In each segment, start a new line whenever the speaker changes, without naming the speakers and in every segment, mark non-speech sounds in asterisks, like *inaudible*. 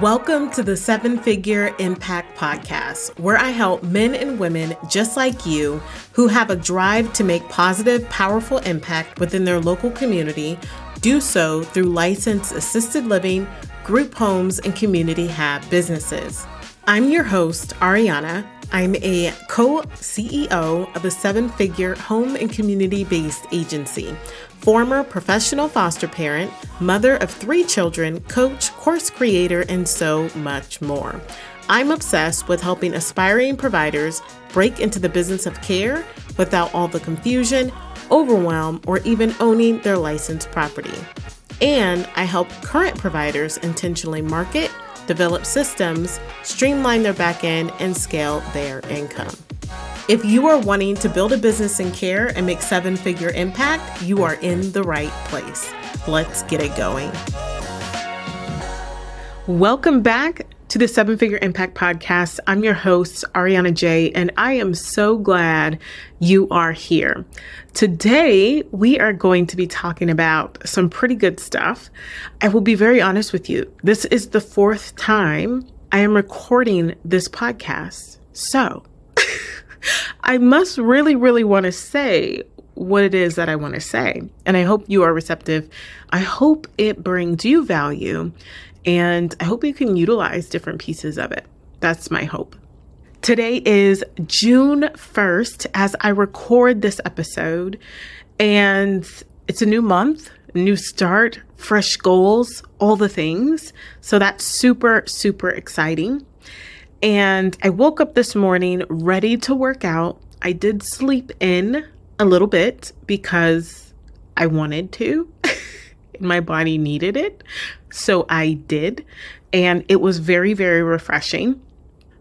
Welcome to the Seven Figure Impact Podcast, where I help men and women just like you who have a drive to make positive, powerful impact within their local community do so through licensed assisted living, group homes, and community hab businesses. I'm your host, Ariana. I'm a co CEO of a seven figure home and community based agency former professional foster parent, mother of three children, coach, course creator, and so much more. I'm obsessed with helping aspiring providers break into the business of care without all the confusion, overwhelm, or even owning their licensed property. And I help current providers intentionally market, develop systems, streamline their back end, and scale their income. If you are wanting to build a business in care and make seven figure impact, you are in the right place. Let's get it going. Welcome back to the Seven Figure Impact Podcast. I'm your host, Ariana Jay, and I am so glad you are here. Today, we are going to be talking about some pretty good stuff. I will be very honest with you. This is the fourth time I am recording this podcast. So, I must really, really want to say what it is that I want to say. And I hope you are receptive. I hope it brings you value. And I hope you can utilize different pieces of it. That's my hope. Today is June 1st as I record this episode. And it's a new month, new start, fresh goals, all the things. So that's super, super exciting. And I woke up this morning ready to work out. I did sleep in a little bit because I wanted to. *laughs* My body needed it. So I did. And it was very, very refreshing.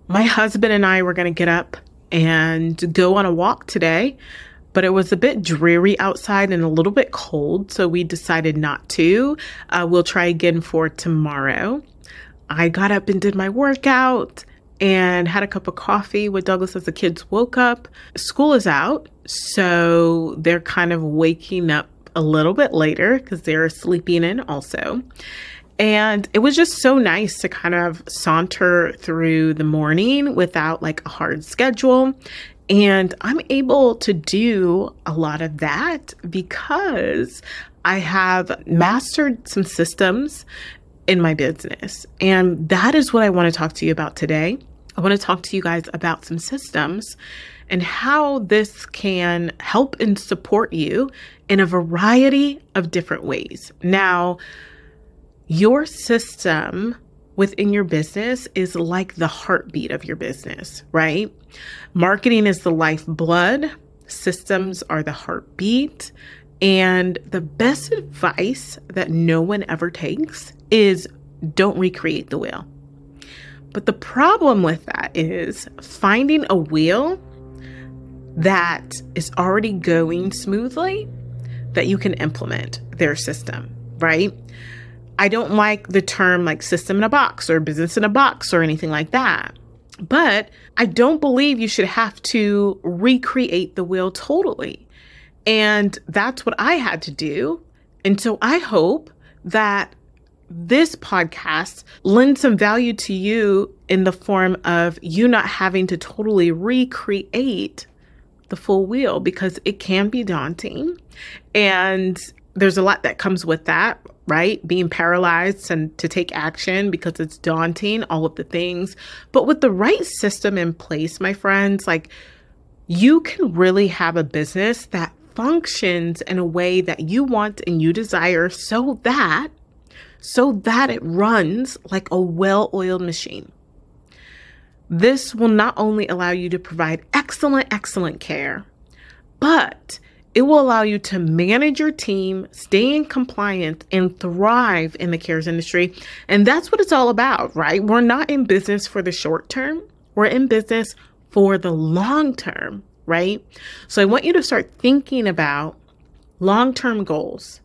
My husband and I were going to get up and go on a walk today, but it was a bit dreary outside and a little bit cold. So we decided not to. Uh, we'll try again for tomorrow. I got up and did my workout and had a cup of coffee with Douglas as the kids woke up. School is out, so they're kind of waking up a little bit later because they're sleeping in also. And it was just so nice to kind of saunter through the morning without like a hard schedule. And I'm able to do a lot of that because I have mastered some systems in my business. And that is what I want to talk to you about today. I want to talk to you guys about some systems and how this can help and support you in a variety of different ways. Now, your system within your business is like the heartbeat of your business, right? Marketing is the lifeblood, systems are the heartbeat. And the best advice that no one ever takes is don't recreate the wheel. But the problem with that is finding a wheel that is already going smoothly that you can implement their system, right? I don't like the term like system in a box or business in a box or anything like that. But I don't believe you should have to recreate the wheel totally. And that's what I had to do. And so I hope that this podcast lends some value to you in the form of you not having to totally recreate the full wheel because it can be daunting. And there's a lot that comes with that, right? Being paralyzed and to take action because it's daunting, all of the things. But with the right system in place, my friends, like you can really have a business that functions in a way that you want and you desire so that so that it runs like a well oiled machine. This will not only allow you to provide excellent, excellent care, but it will allow you to manage your team, stay in compliance, and thrive in the cares industry. And that's what it's all about, right? We're not in business for the short term, we're in business for the long term, right? So I want you to start thinking about long term goals.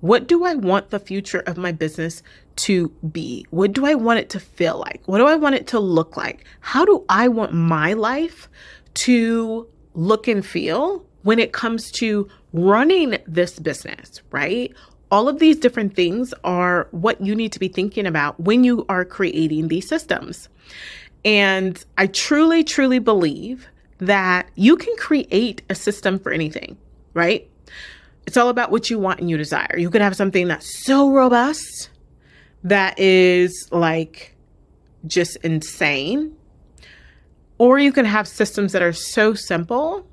What do I want the future of my business to be? What do I want it to feel like? What do I want it to look like? How do I want my life to look and feel when it comes to running this business, right? all of these different things are what you need to be thinking about when you are creating these systems. And I truly, truly believe that you can create a system for anything, right? It's all about what you want and you desire. You could have something that's so robust that is like just insane. Or you can have systems that are so simple,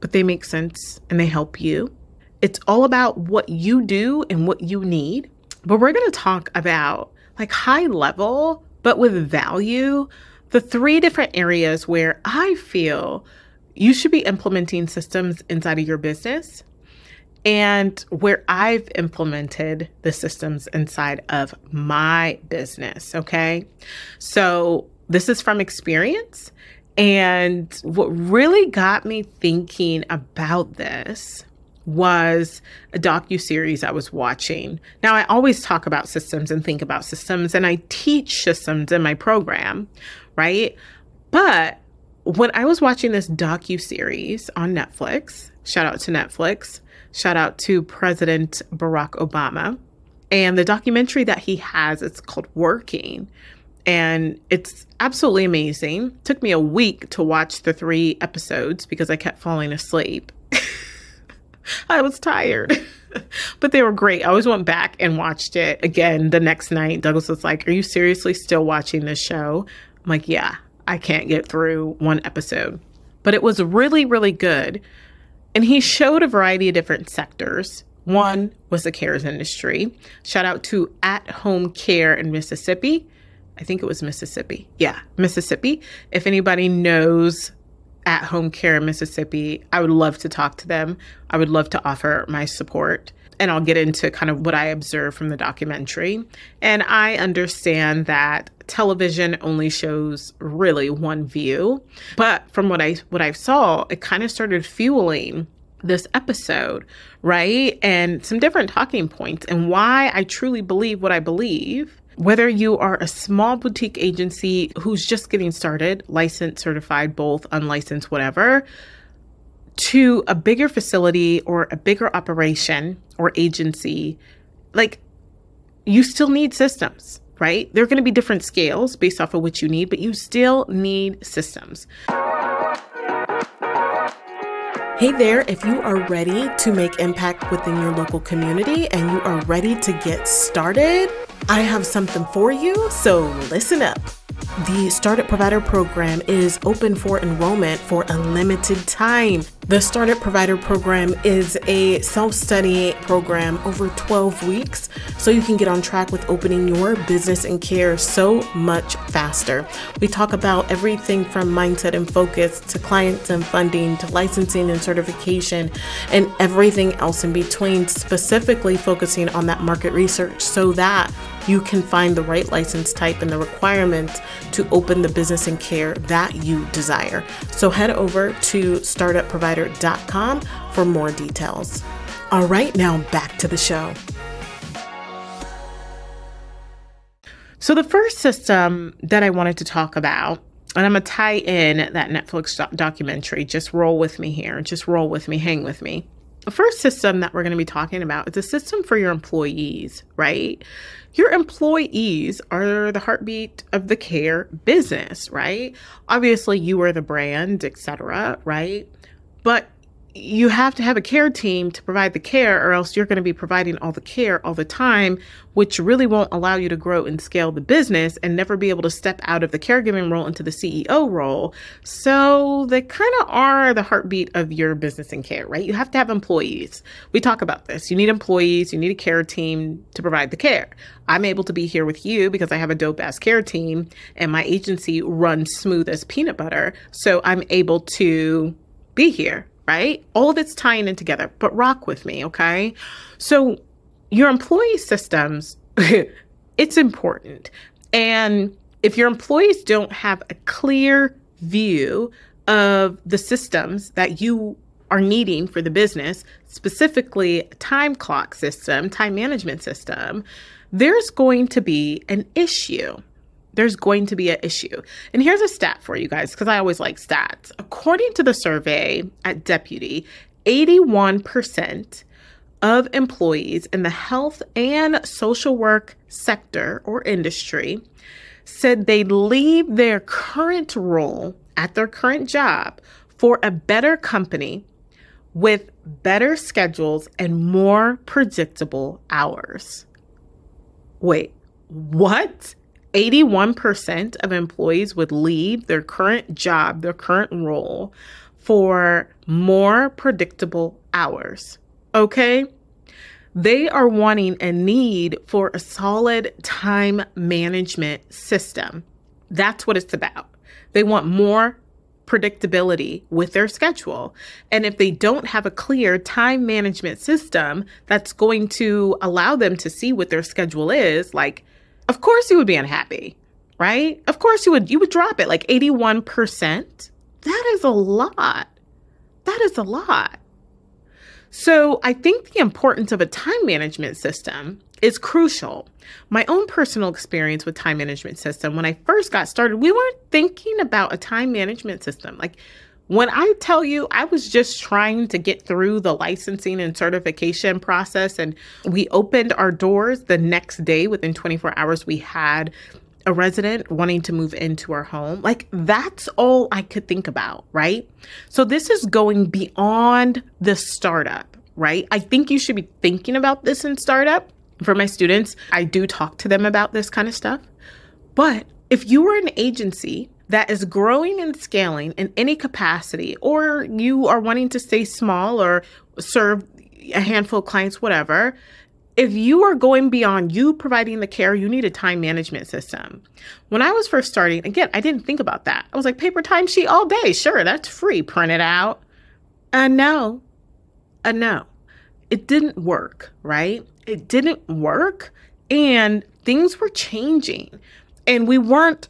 but they make sense and they help you. It's all about what you do and what you need. But we're going to talk about like high level, but with value, the three different areas where I feel you should be implementing systems inside of your business and where I've implemented the systems inside of my business. Okay. So this is from experience. And what really got me thinking about this was a docu series I was watching. Now I always talk about systems and think about systems and I teach systems in my program, right? But when I was watching this docu series on Netflix, shout out to Netflix, shout out to President Barack Obama, and the documentary that he has, it's called Working. And it's absolutely amazing. It took me a week to watch the three episodes because I kept falling asleep. *laughs* I was tired. *laughs* but they were great. I always went back and watched it again the next night. Douglas was like, Are you seriously still watching this show? I'm like, Yeah, I can't get through one episode. But it was really, really good. And he showed a variety of different sectors. One was the cares industry. Shout out to At Home Care in Mississippi. I think it was Mississippi. Yeah, Mississippi. If anybody knows at home care in Mississippi, I would love to talk to them. I would love to offer my support. And I'll get into kind of what I observed from the documentary. And I understand that television only shows really one view. But from what I what I saw, it kind of started fueling this episode, right? And some different talking points and why I truly believe what I believe. Whether you are a small boutique agency who's just getting started, licensed, certified, both, unlicensed, whatever, to a bigger facility or a bigger operation or agency, like you still need systems right? There are going to be different scales based off of what you need, but you still need systems. Hey there, if you are ready to make impact within your local community and you are ready to get started, I have something for you, so listen up. The Startup Provider Program is open for enrollment for a limited time. The Startup Provider Program is a self study program over 12 weeks, so you can get on track with opening your business and care so much faster. We talk about everything from mindset and focus to clients and funding to licensing and certification and everything else in between, specifically focusing on that market research so that you can find the right license type and the requirements to open the business and care that you desire. So head over to startupprovider.com for more details. All right, now back to the show. So, the first system that I wanted to talk about, and I'm going to tie in that Netflix documentary, just roll with me here, just roll with me, hang with me. The first system that we're going to be talking about is a system for your employees, right? Your employees are the heartbeat of the care business, right? Obviously, you are the brand, etc., right? But you have to have a care team to provide the care, or else you're going to be providing all the care all the time, which really won't allow you to grow and scale the business and never be able to step out of the caregiving role into the CEO role. So they kind of are the heartbeat of your business and care, right? You have to have employees. We talk about this. You need employees, you need a care team to provide the care. I'm able to be here with you because I have a dope ass care team and my agency runs smooth as peanut butter. So I'm able to be here right? All of it's tying in together, but rock with me, okay? So, your employee systems, *laughs* it's important. And if your employees don't have a clear view of the systems that you are needing for the business, specifically time clock system, time management system, there's going to be an issue there's going to be an issue. And here's a stat for you guys, because I always like stats. According to the survey at Deputy, 81% of employees in the health and social work sector or industry said they'd leave their current role at their current job for a better company with better schedules and more predictable hours. Wait, what? 81% of employees would leave their current job, their current role, for more predictable hours. Okay? They are wanting a need for a solid time management system. That's what it's about. They want more predictability with their schedule. And if they don't have a clear time management system that's going to allow them to see what their schedule is, like, of course you would be unhappy, right? Of course you would you would drop it like 81%. That is a lot. That is a lot. So I think the importance of a time management system is crucial. My own personal experience with time management system, when I first got started, we weren't thinking about a time management system. Like when I tell you, I was just trying to get through the licensing and certification process, and we opened our doors the next day within 24 hours. We had a resident wanting to move into our home. Like that's all I could think about, right? So this is going beyond the startup, right? I think you should be thinking about this in startup. For my students, I do talk to them about this kind of stuff. But if you are an agency that is growing and scaling in any capacity, or you are wanting to stay small or serve a handful of clients, whatever, if you are going beyond you providing the care, you need a time management system. When I was first starting, again, I didn't think about that. I was like, paper timesheet all day. Sure, that's free. Print it out. And no, and no, it didn't work, right? It didn't work. And things were changing. And we weren't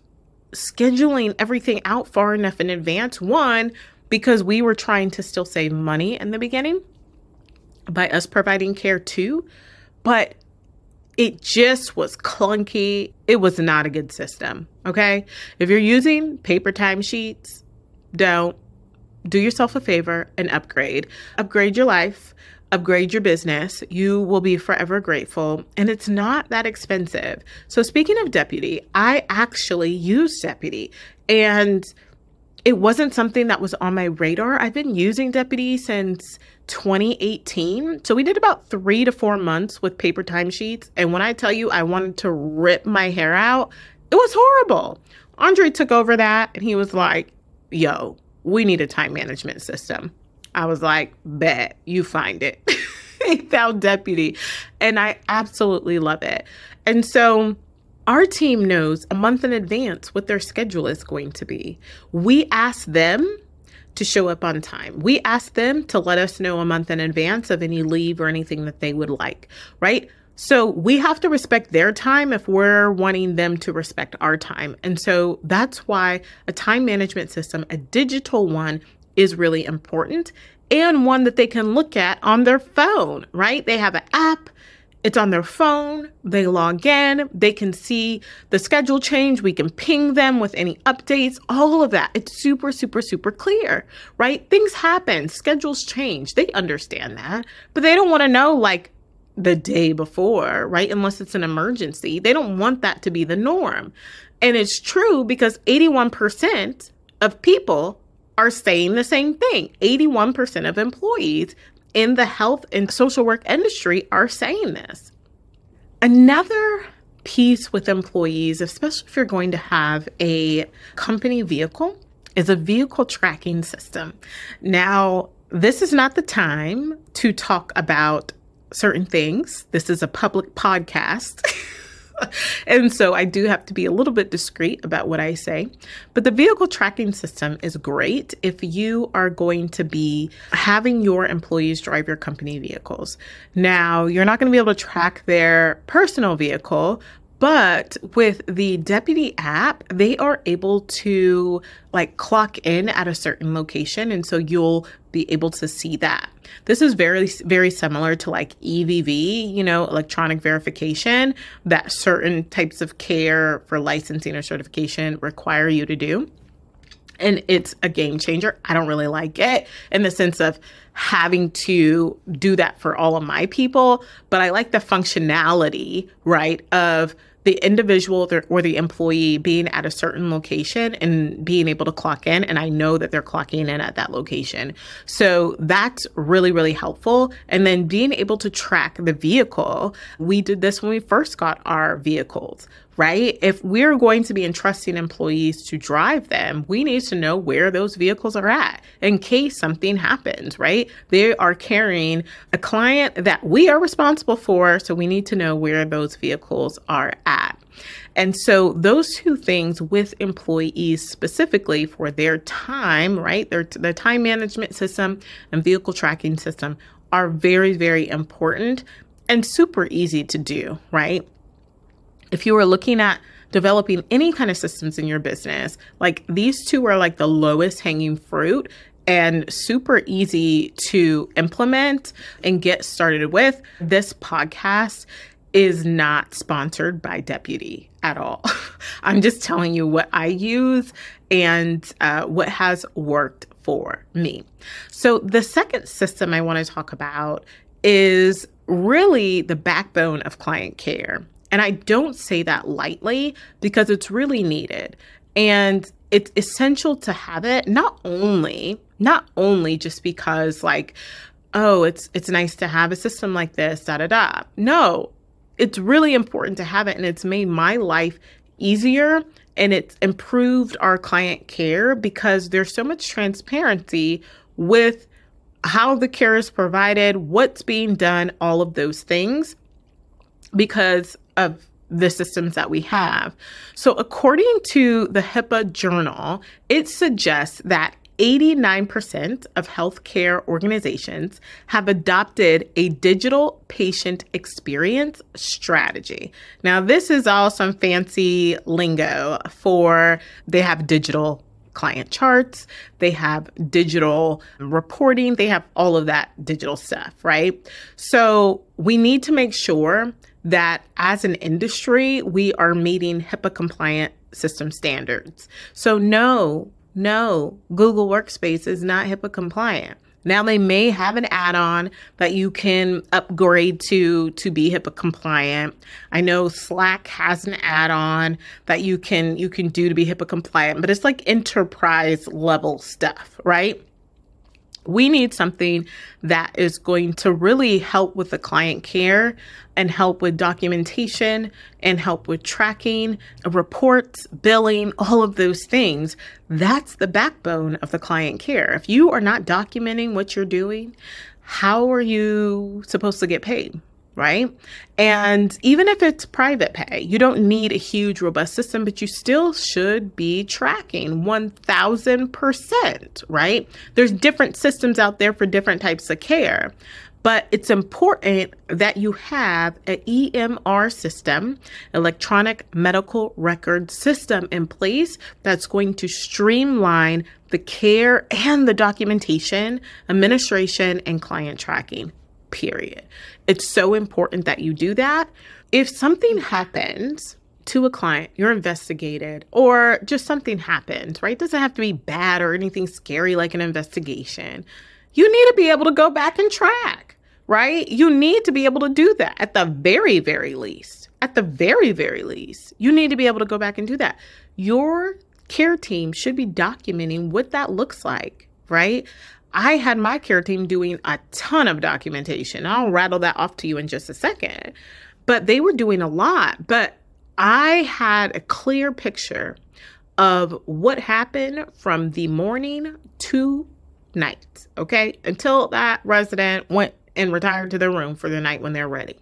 scheduling everything out far enough in advance. One, because we were trying to still save money in the beginning by us providing care too but it just was clunky. It was not a good system. Okay. If you're using paper timesheets, don't do yourself a favor and upgrade. Upgrade your life, upgrade your business. You will be forever grateful. And it's not that expensive. So, speaking of Deputy, I actually use Deputy and it wasn't something that was on my radar. I've been using Deputy since 2018. So we did about three to four months with paper timesheets. And when I tell you I wanted to rip my hair out, it was horrible. Andre took over that and he was like, yo, we need a time management system. I was like, bet you find it. *laughs* found deputy. And I absolutely love it. And so our team knows a month in advance what their schedule is going to be. We ask them to show up on time. We ask them to let us know a month in advance of any leave or anything that they would like, right? So we have to respect their time if we're wanting them to respect our time. And so that's why a time management system, a digital one, is really important and one that they can look at on their phone, right? They have an app it's on their phone. They log in. They can see the schedule change. We can ping them with any updates, all of that. It's super, super, super clear, right? Things happen, schedules change. They understand that, but they don't want to know like the day before, right? Unless it's an emergency. They don't want that to be the norm. And it's true because 81% of people are saying the same thing. 81% of employees in the health and social work industry are saying this. Another piece with employees, especially if you're going to have a company vehicle, is a vehicle tracking system. Now, this is not the time to talk about certain things. This is a public podcast. *laughs* *laughs* and so I do have to be a little bit discreet about what I say. But the vehicle tracking system is great if you are going to be having your employees drive your company vehicles. Now, you're not going to be able to track their personal vehicle, but with the deputy app, they are able to like clock in at a certain location. And so you'll be able to see that. This is very, very similar to like EVV, you know, electronic verification that certain types of care for licensing or certification require you to do. and it's a game changer. I don't really like it in the sense of having to do that for all of my people, but I like the functionality, right, of the individual or the employee being at a certain location and being able to clock in. And I know that they're clocking in at that location. So that's really, really helpful. And then being able to track the vehicle. We did this when we first got our vehicles right? If we're going to be entrusting employees to drive them, we need to know where those vehicles are at in case something happens, right? They are carrying a client that we are responsible for, so we need to know where those vehicles are at. And so those two things with employees specifically for their time, right? Their their time management system and vehicle tracking system are very very important and super easy to do, right? If you were looking at developing any kind of systems in your business, like these two are like the lowest hanging fruit and super easy to implement and get started with. This podcast is not sponsored by Deputy at all. *laughs* I'm just telling you what I use and uh, what has worked for me. So, the second system I want to talk about is really the backbone of client care. And I don't say that lightly because it's really needed. And it's essential to have it not only not only just because like oh it's it's nice to have a system like this da da da no it's really important to have it and it's made my life easier and it's improved our client care because there's so much transparency with how the care is provided what's being done all of those things because of the systems that we have. So, according to the HIPAA journal, it suggests that 89% of healthcare organizations have adopted a digital patient experience strategy. Now, this is all some fancy lingo for they have digital client charts, they have digital reporting, they have all of that digital stuff, right? So, we need to make sure that as an industry, we are meeting HIPAA compliant system standards. So, no, no, Google Workspace is not HIPAA compliant. Now they may have an add-on that you can upgrade to to be HIPAA compliant. I know Slack has an add-on that you can you can do to be HIPAA compliant, but it's like enterprise level stuff, right? We need something that is going to really help with the client care and help with documentation and help with tracking, reports, billing, all of those things. That's the backbone of the client care. If you are not documenting what you're doing, how are you supposed to get paid? Right? And even if it's private pay, you don't need a huge, robust system, but you still should be tracking 1000%, right? There's different systems out there for different types of care. But it's important that you have an EMR system, electronic medical record system in place that's going to streamline the care and the documentation, administration, and client tracking period. It's so important that you do that. If something happens to a client, you're investigated, or just something happens, right? It doesn't have to be bad or anything scary like an investigation. You need to be able to go back and track, right? You need to be able to do that at the very, very least. At the very, very least, you need to be able to go back and do that. Your care team should be documenting what that looks like, right? I had my care team doing a ton of documentation. I'll rattle that off to you in just a second. But they were doing a lot. But I had a clear picture of what happened from the morning to night, okay? Until that resident went and retired to their room for the night when they're ready.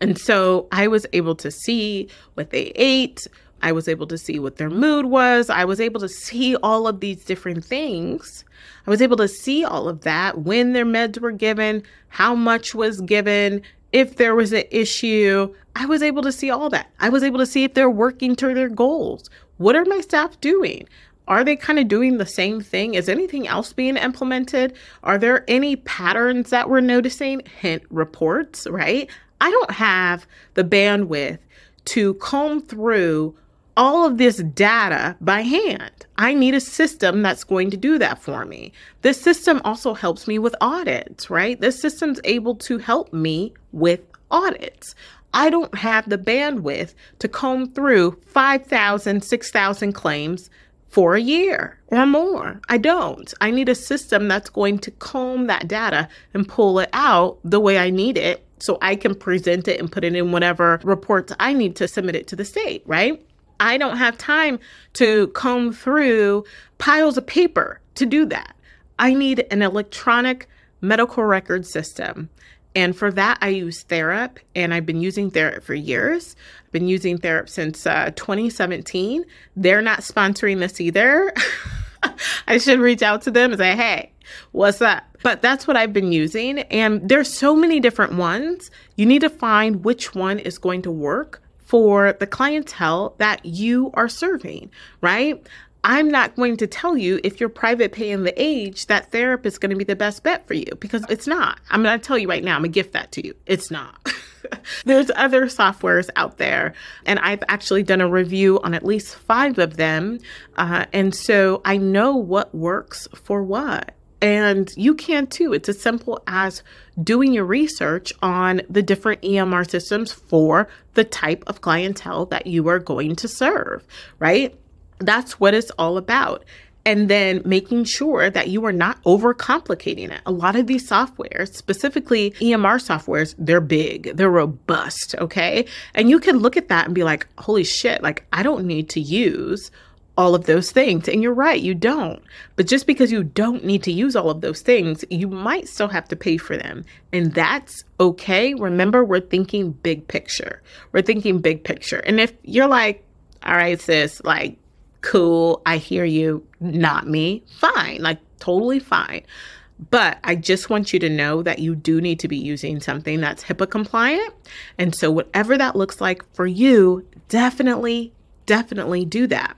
And so I was able to see what they ate, I was able to see what their mood was. I was able to see all of these different things. I was able to see all of that when their meds were given, how much was given, if there was an issue. I was able to see all that. I was able to see if they're working to their goals. What are my staff doing? Are they kind of doing the same thing? Is anything else being implemented? Are there any patterns that we're noticing? Hint reports, right? I don't have the bandwidth to comb through all of this data by hand. I need a system that's going to do that for me. This system also helps me with audits, right? This system's able to help me with audits. I don't have the bandwidth to comb through 5,000, 6,000 claims for a year or more. I don't. I need a system that's going to comb that data and pull it out the way I need it so I can present it and put it in whatever reports I need to submit it to the state, right? I don't have time to comb through piles of paper to do that. I need an electronic medical record system and for that, I use Therap, and I've been using Therap for years. I've been using Therap since uh, 2017. They're not sponsoring this either. *laughs* I should reach out to them and say, hey, what's up? But that's what I've been using. And there's so many different ones. You need to find which one is going to work for the clientele that you are serving, right? I'm not going to tell you if you're private pay in the age that Therap is going to be the best bet for you because it's not. I'm going to tell you right now, I'm going to gift that to you. It's not. *laughs* There's other softwares out there, and I've actually done a review on at least five of them. Uh, and so I know what works for what. And you can too. It's as simple as doing your research on the different EMR systems for the type of clientele that you are going to serve, right? That's what it's all about. And then making sure that you are not overcomplicating it. A lot of these softwares, specifically EMR softwares, they're big, they're robust, okay? And you can look at that and be like, holy shit, like I don't need to use all of those things. And you're right, you don't. But just because you don't need to use all of those things, you might still have to pay for them. And that's okay. Remember, we're thinking big picture. We're thinking big picture. And if you're like, all right, sis, like, cool, I hear you, not me, fine, like totally fine. But I just want you to know that you do need to be using something that's HIPAA compliant. And so, whatever that looks like for you, definitely, definitely do that.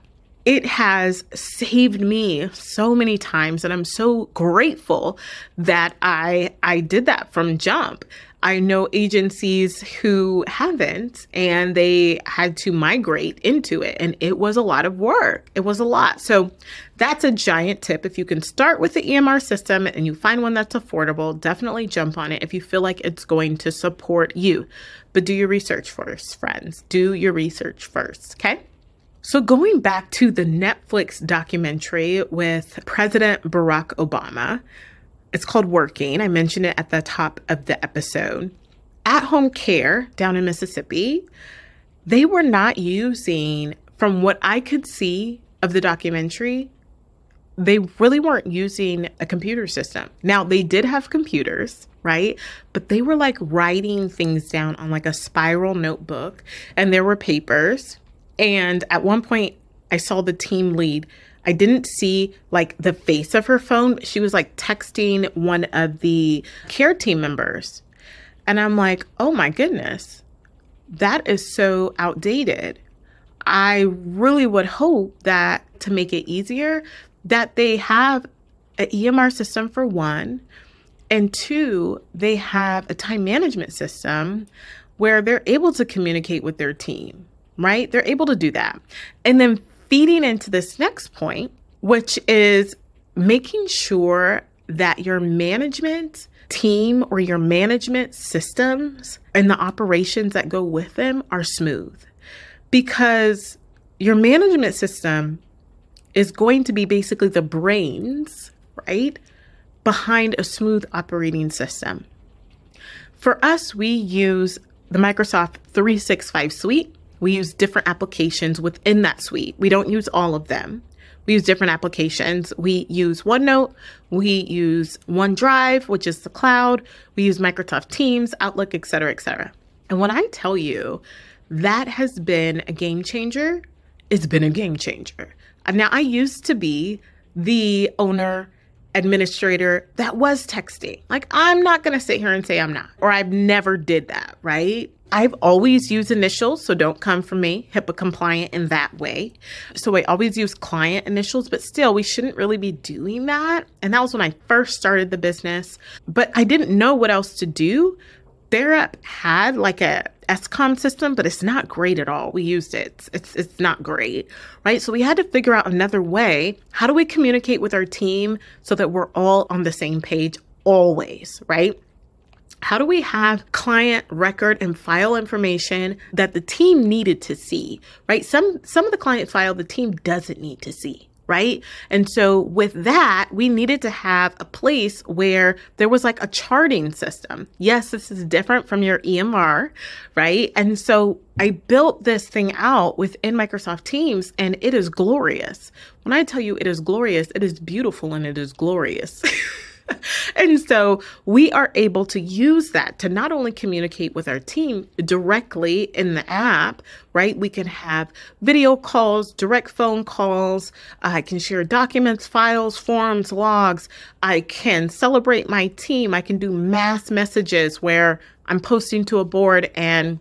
It has saved me so many times, and I'm so grateful that I I did that from jump. I know agencies who haven't and they had to migrate into it and it was a lot of work. It was a lot. So that's a giant tip. If you can start with the EMR system and you find one that's affordable, definitely jump on it if you feel like it's going to support you. But do your research first, friends. Do your research first, okay? So, going back to the Netflix documentary with President Barack Obama, it's called Working. I mentioned it at the top of the episode. At home care down in Mississippi, they were not using, from what I could see of the documentary, they really weren't using a computer system. Now, they did have computers, right? But they were like writing things down on like a spiral notebook, and there were papers. And at one point, I saw the team lead I didn't see like the face of her phone. She was like texting one of the care team members. And I'm like, oh my goodness, that is so outdated. I really would hope that to make it easier, that they have an EMR system for one, and two, they have a time management system where they're able to communicate with their team, right? They're able to do that. And then feeding into this next point, which is making sure that your management team or your management systems and the operations that go with them are smooth. Because your management system is going to be basically the brains, right, behind a smooth operating system. For us, we use the Microsoft 365 suite we use different applications within that suite. We don't use all of them. We use different applications. We use OneNote, we use OneDrive, which is the cloud, we use Microsoft Teams, Outlook, etc., etc. And when I tell you that has been a game changer, it's been a game changer. Uh, now, I used to be the owner administrator that was texting. Like, I'm not going to sit here and say I'm not, or I've never did that, right? I've always used initials, so don't come for me, HIPAA compliant in that way. So I always use client initials, but still, we shouldn't really be doing that. And that was when I first started the business, but I didn't know what else to do. Therap had like a SComm system, but it's not great at all. We used it. It's, it's, it's not great, right? So we had to figure out another way. How do we communicate with our team so that we're all on the same page always, right? How do we have client record and file information that the team needed to see, right? Some some of the client file the team doesn't need to see right? And so with that, we needed to have a place where there was like a charting system. Yes, this is different from your EMR, right? And so I built this thing out within Microsoft Teams and it is glorious. When I tell you it is glorious, it is beautiful and it is glorious. *laughs* *laughs* and so we are able to use that to not only communicate with our team directly in the app, right? We can have video calls, direct phone calls. I can share documents, files, forms, logs. I can celebrate my team. I can do mass messages where I'm posting to a board and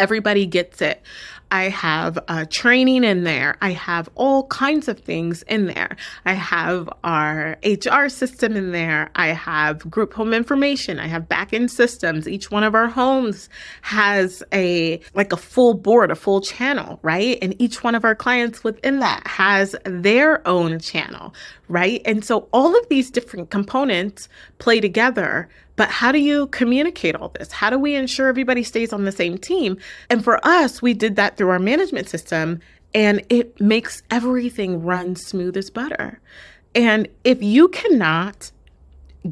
everybody gets it. I have uh, training in there. I have all kinds of things in there. I have our HR system in there. I have group home information. I have back end systems. Each one of our homes has a like a full board, a full channel, right? And each one of our clients within that has their own channel, right? And so all of these different components play together but how do you communicate all this? How do we ensure everybody stays on the same team? And for us, we did that through our management system, and it makes everything run smooth as butter. And if you cannot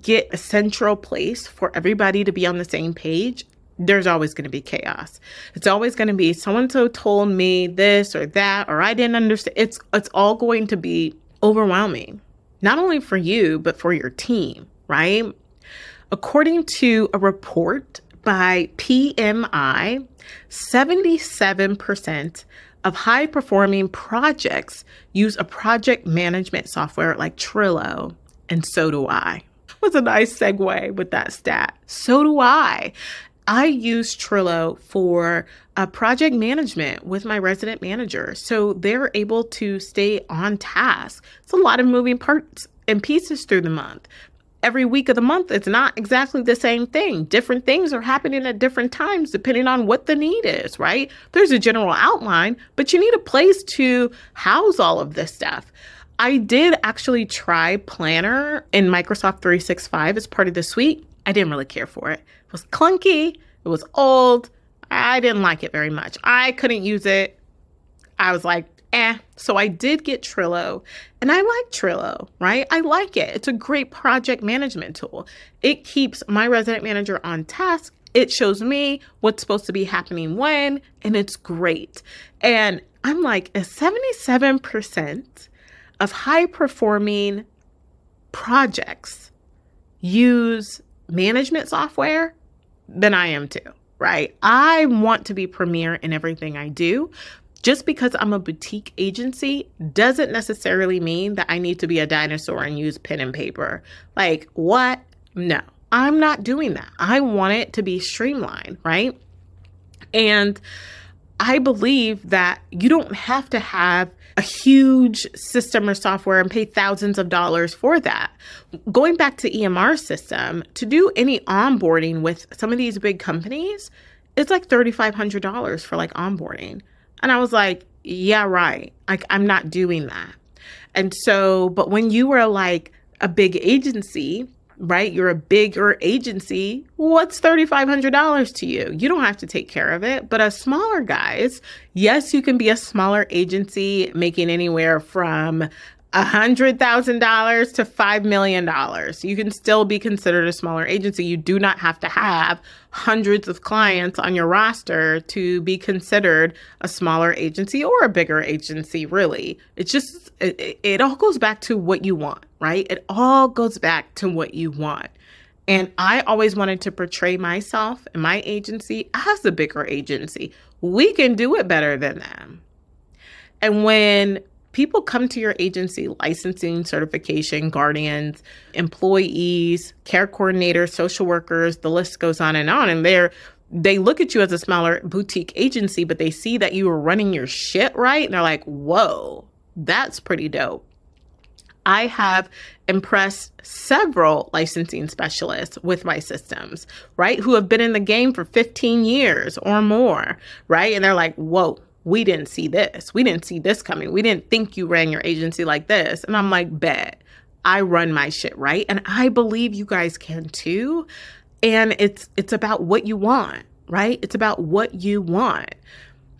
get a central place for everybody to be on the same page, there's always going to be chaos. It's always going to be so and so told me this or that or I didn't understand. It's it's all going to be overwhelming. Not only for you, but for your team, right? According to a report by PMI, 77% of high performing projects use a project management software like Trello, and so do I. *laughs* Was a nice segue with that stat. So do I. I use Trello for uh, project management with my resident manager. So they're able to stay on task. It's a lot of moving parts and pieces through the month every week of the month, it's not exactly the same thing. Different things are happening at different times depending on what the need is, right? There's a general outline, but you need a place to house all of this stuff. I did actually try Planner in Microsoft 365 as part of the suite. I didn't really care for it. It was clunky, it was old. I didn't like it very much. I couldn't use it. I was like, eh. So I did get Trello, and I like Trello, right? I like it. It's a great project management tool. It keeps my resident manager on task. It shows me what's supposed to be happening when, and it's great. And I'm like, a 77% of high performing projects use management software, then I am too right? I want to be premier in everything I do, just because I'm a boutique agency doesn't necessarily mean that I need to be a dinosaur and use pen and paper. Like, what? No, I'm not doing that. I want it to be streamlined, right? And I believe that you don't have to have a huge system or software and pay thousands of dollars for that. Going back to EMR system, to do any onboarding with some of these big companies, it's like $3,500 for like onboarding. And I was like, yeah, right. Like, I'm not doing that. And so, but when you were like a big agency, right? You're a bigger agency. What's $3,500 to you? You don't have to take care of it. But as smaller guys, yes, you can be a smaller agency making anywhere from $100,000 to $5 million. You can still be considered a smaller agency. You do not have to have hundreds of clients on your roster to be considered a smaller agency or a bigger agency, really. It's just, it, it all goes back to what you want, right? It all goes back to what you want. And I always wanted to portray myself and my agency as a bigger agency. We can do it better than them. And when people come to your agency licensing, certification, guardians, employees, care coordinators, social workers, the list goes on and on. And they're they look at you as a smaller boutique agency, but they see that you are running your shit right. And they're like, whoa, that's pretty dope. I have impressed several licensing specialists with my systems, right? Who have been in the game for 15 years or more, right? And they're like, whoa, we didn't see this. We didn't see this coming. We didn't think you ran your agency like this. And I'm like, bet. I run my shit right. And I believe you guys can too. And it's it's about what you want, right? It's about what you want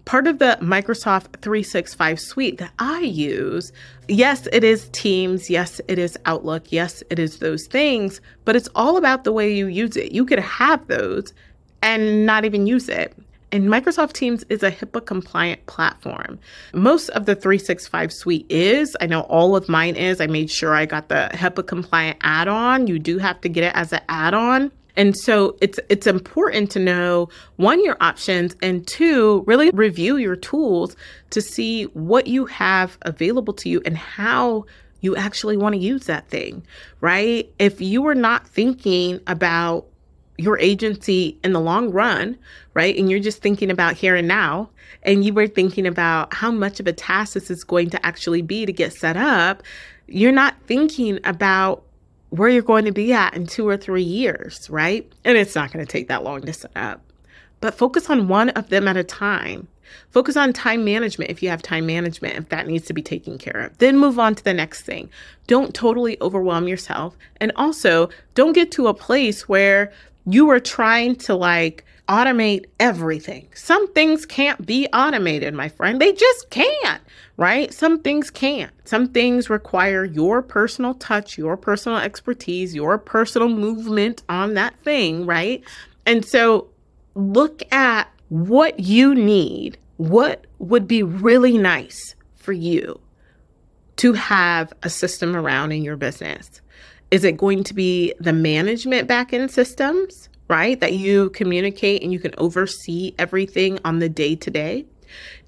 part of the Microsoft 365 suite that I use, yes, it is Teams, yes, it is Outlook, yes, it is those things, but it's all about the way you use it. You could have those and not even use it. And Microsoft Teams is a HIPAA compliant platform. Most of the 365 suite is. I know all of mine is. I made sure I got the HIPAA compliant add on. You do have to get it as an add on. And so it's it's important to know one your options and two really review your tools to see what you have available to you and how you actually want to use that thing, right? If you are not thinking about your agency in the long run, right? And you're just thinking about here and now, and you were thinking about how much of a task this is going to actually be to get set up, you're not thinking about where you're going to be at in two or three years, right? And it's not going to take that long to set up. But focus on one of them at a time. Focus on time management if you have time management, if that needs to be taken care of. Then move on to the next thing. Don't totally overwhelm yourself. And also, don't get to a place where you are trying to like automate everything. Some things can't be automated, my friend. They just can't, right? Some things can't. Some things require your personal touch, your personal expertise, your personal movement on that thing, right? And so look at what you need. What would be really nice for you to have a system around in your business? Is it going to be the management backend systems? right? That you communicate and you can oversee everything on the day to day?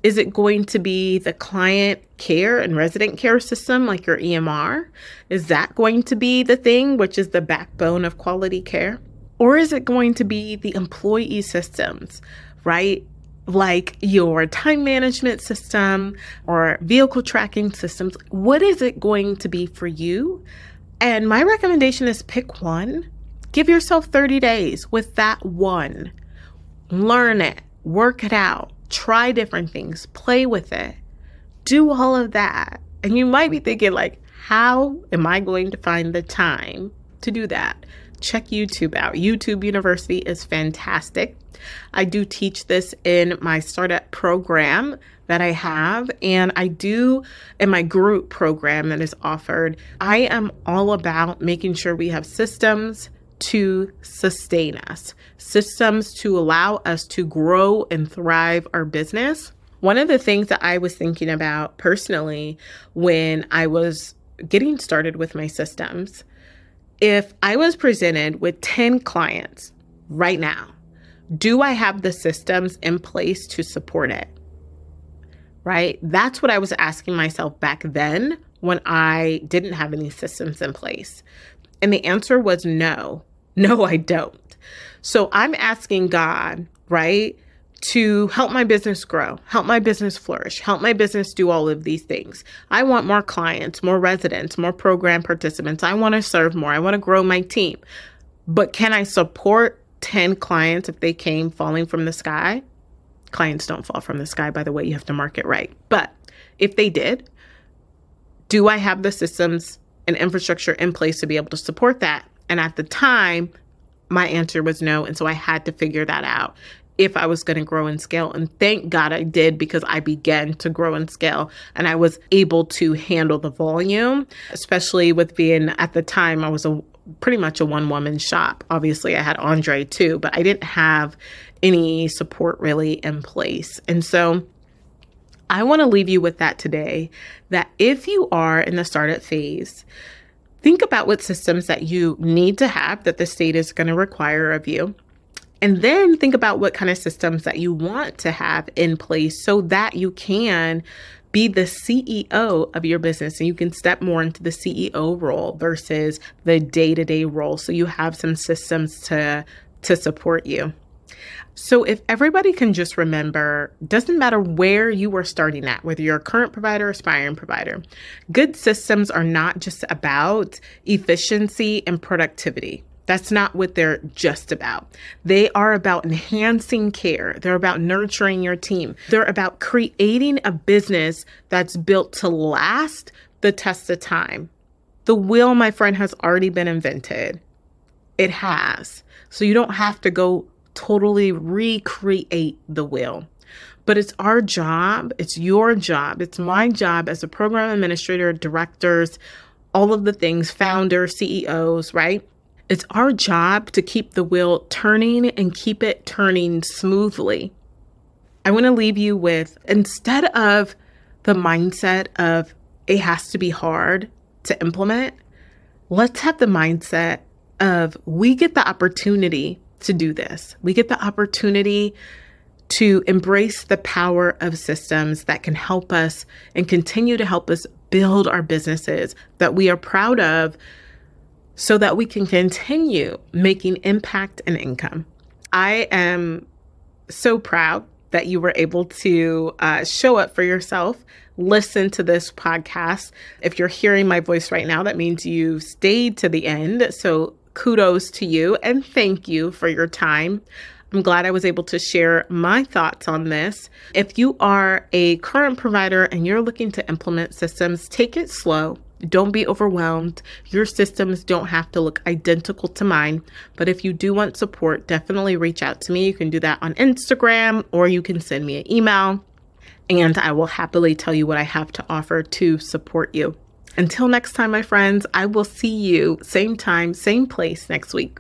Is it going to be the client care and resident care system like your EMR? Is that going to be the thing, which is the backbone of quality care? Or is it going to be the employee systems, right? Like your time management system or vehicle tracking systems. What is it going to be for you? And my recommendation is pick one Give yourself 30 days with that one. Learn it, work it out, try different things, play with it. Do all of that. And you might be thinking, like, how am I going to find the time to do that? Check YouTube out. YouTube University is fantastic. I do teach this in my startup program that I have, and I do in my group program that is offered. I am all about making sure we have systems to sustain us, systems to allow us to grow and thrive our business. One of the things that I was thinking about personally when I was getting started with my systems, if I was presented with 10 clients right now, do I have the systems in place to support it? Right? That's what I was asking myself back then when I didn't have any systems in place. And the answer was no. *laughs* No, I don't. So I'm asking God, right, to help my business grow, help my business flourish, help my business do all of these things. I want more clients, more residents, more program participants. I want to serve more. I want to grow my team. But can I support 10 clients if they came falling from the sky? Clients don't fall from the sky, by the way. You have to market right. But if they did, do I have the systems and infrastructure in place to be able to support that? And at the time, my answer was no. And so I had to figure that out if I was going to grow and scale. And thank God I did because I began to grow and scale and I was able to handle the volume, especially with being at the time, I was a pretty much a one woman shop. Obviously, I had Andre too, but I didn't have any support really in place. And so I want to leave you with that today that if you are in the startup phase, Think about what systems that you need to have that the state is going to require of you. And then think about what kind of systems that you want to have in place so that you can be the CEO of your business and you can step more into the CEO role versus the day-to-day role so you have some systems to to support you. So, if everybody can just remember, doesn't matter where you are starting at, whether you're a current provider, or aspiring provider, good systems are not just about efficiency and productivity. That's not what they're just about. They are about enhancing care. They're about nurturing your team. They're about creating a business that's built to last the test of time. The wheel, my friend, has already been invented. It has. So you don't have to go totally recreate the wheel. But it's our job, it's your job, it's my job as a program administrator, directors, all of the things, founders, CEOs, right? It's our job to keep the wheel turning and keep it turning smoothly. I want to leave you with instead of the mindset of it has to be hard to implement, let's have the mindset of we get the opportunity to do this. We get the opportunity to embrace the power of systems that can help us and continue to help us build our businesses that we are proud of so that we can continue making impact and income. I am so proud that you were able to uh, show up for yourself, listen to this podcast. If you're hearing my voice right now, that means you stayed to the end. So kudos to you and thank you for your time. I'm glad I was able to share my thoughts on this. If you are a current provider and you're looking to implement systems, take it slow. Don't be overwhelmed. Your systems don't have to look identical to mine. But if you do want support, definitely reach out to me. You can do that on Instagram or you can send me an email, and I will happily tell you what I have to offer to support you. Until next time, my friends, I will see you same time, same place next week.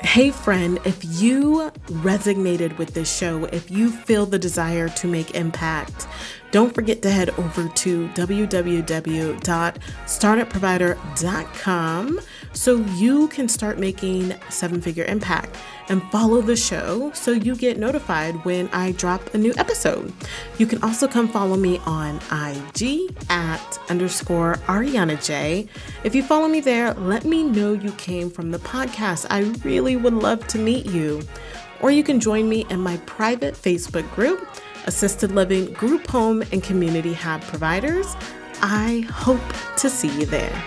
Hey, friend, if you resonated with this show, if you feel the desire to make impact, don't forget to head over to www.startupprovider.com so you can start making seven figure impact and follow the show so you get notified when I drop a new episode. You can also come follow me on IG at underscore Ariana Jay. If you follow me there, let me know you came from the podcast. I really would love to meet you. Or you can join me in my private Facebook group, Assisted Living Group Home and Community Hab Providers. I hope to see you there.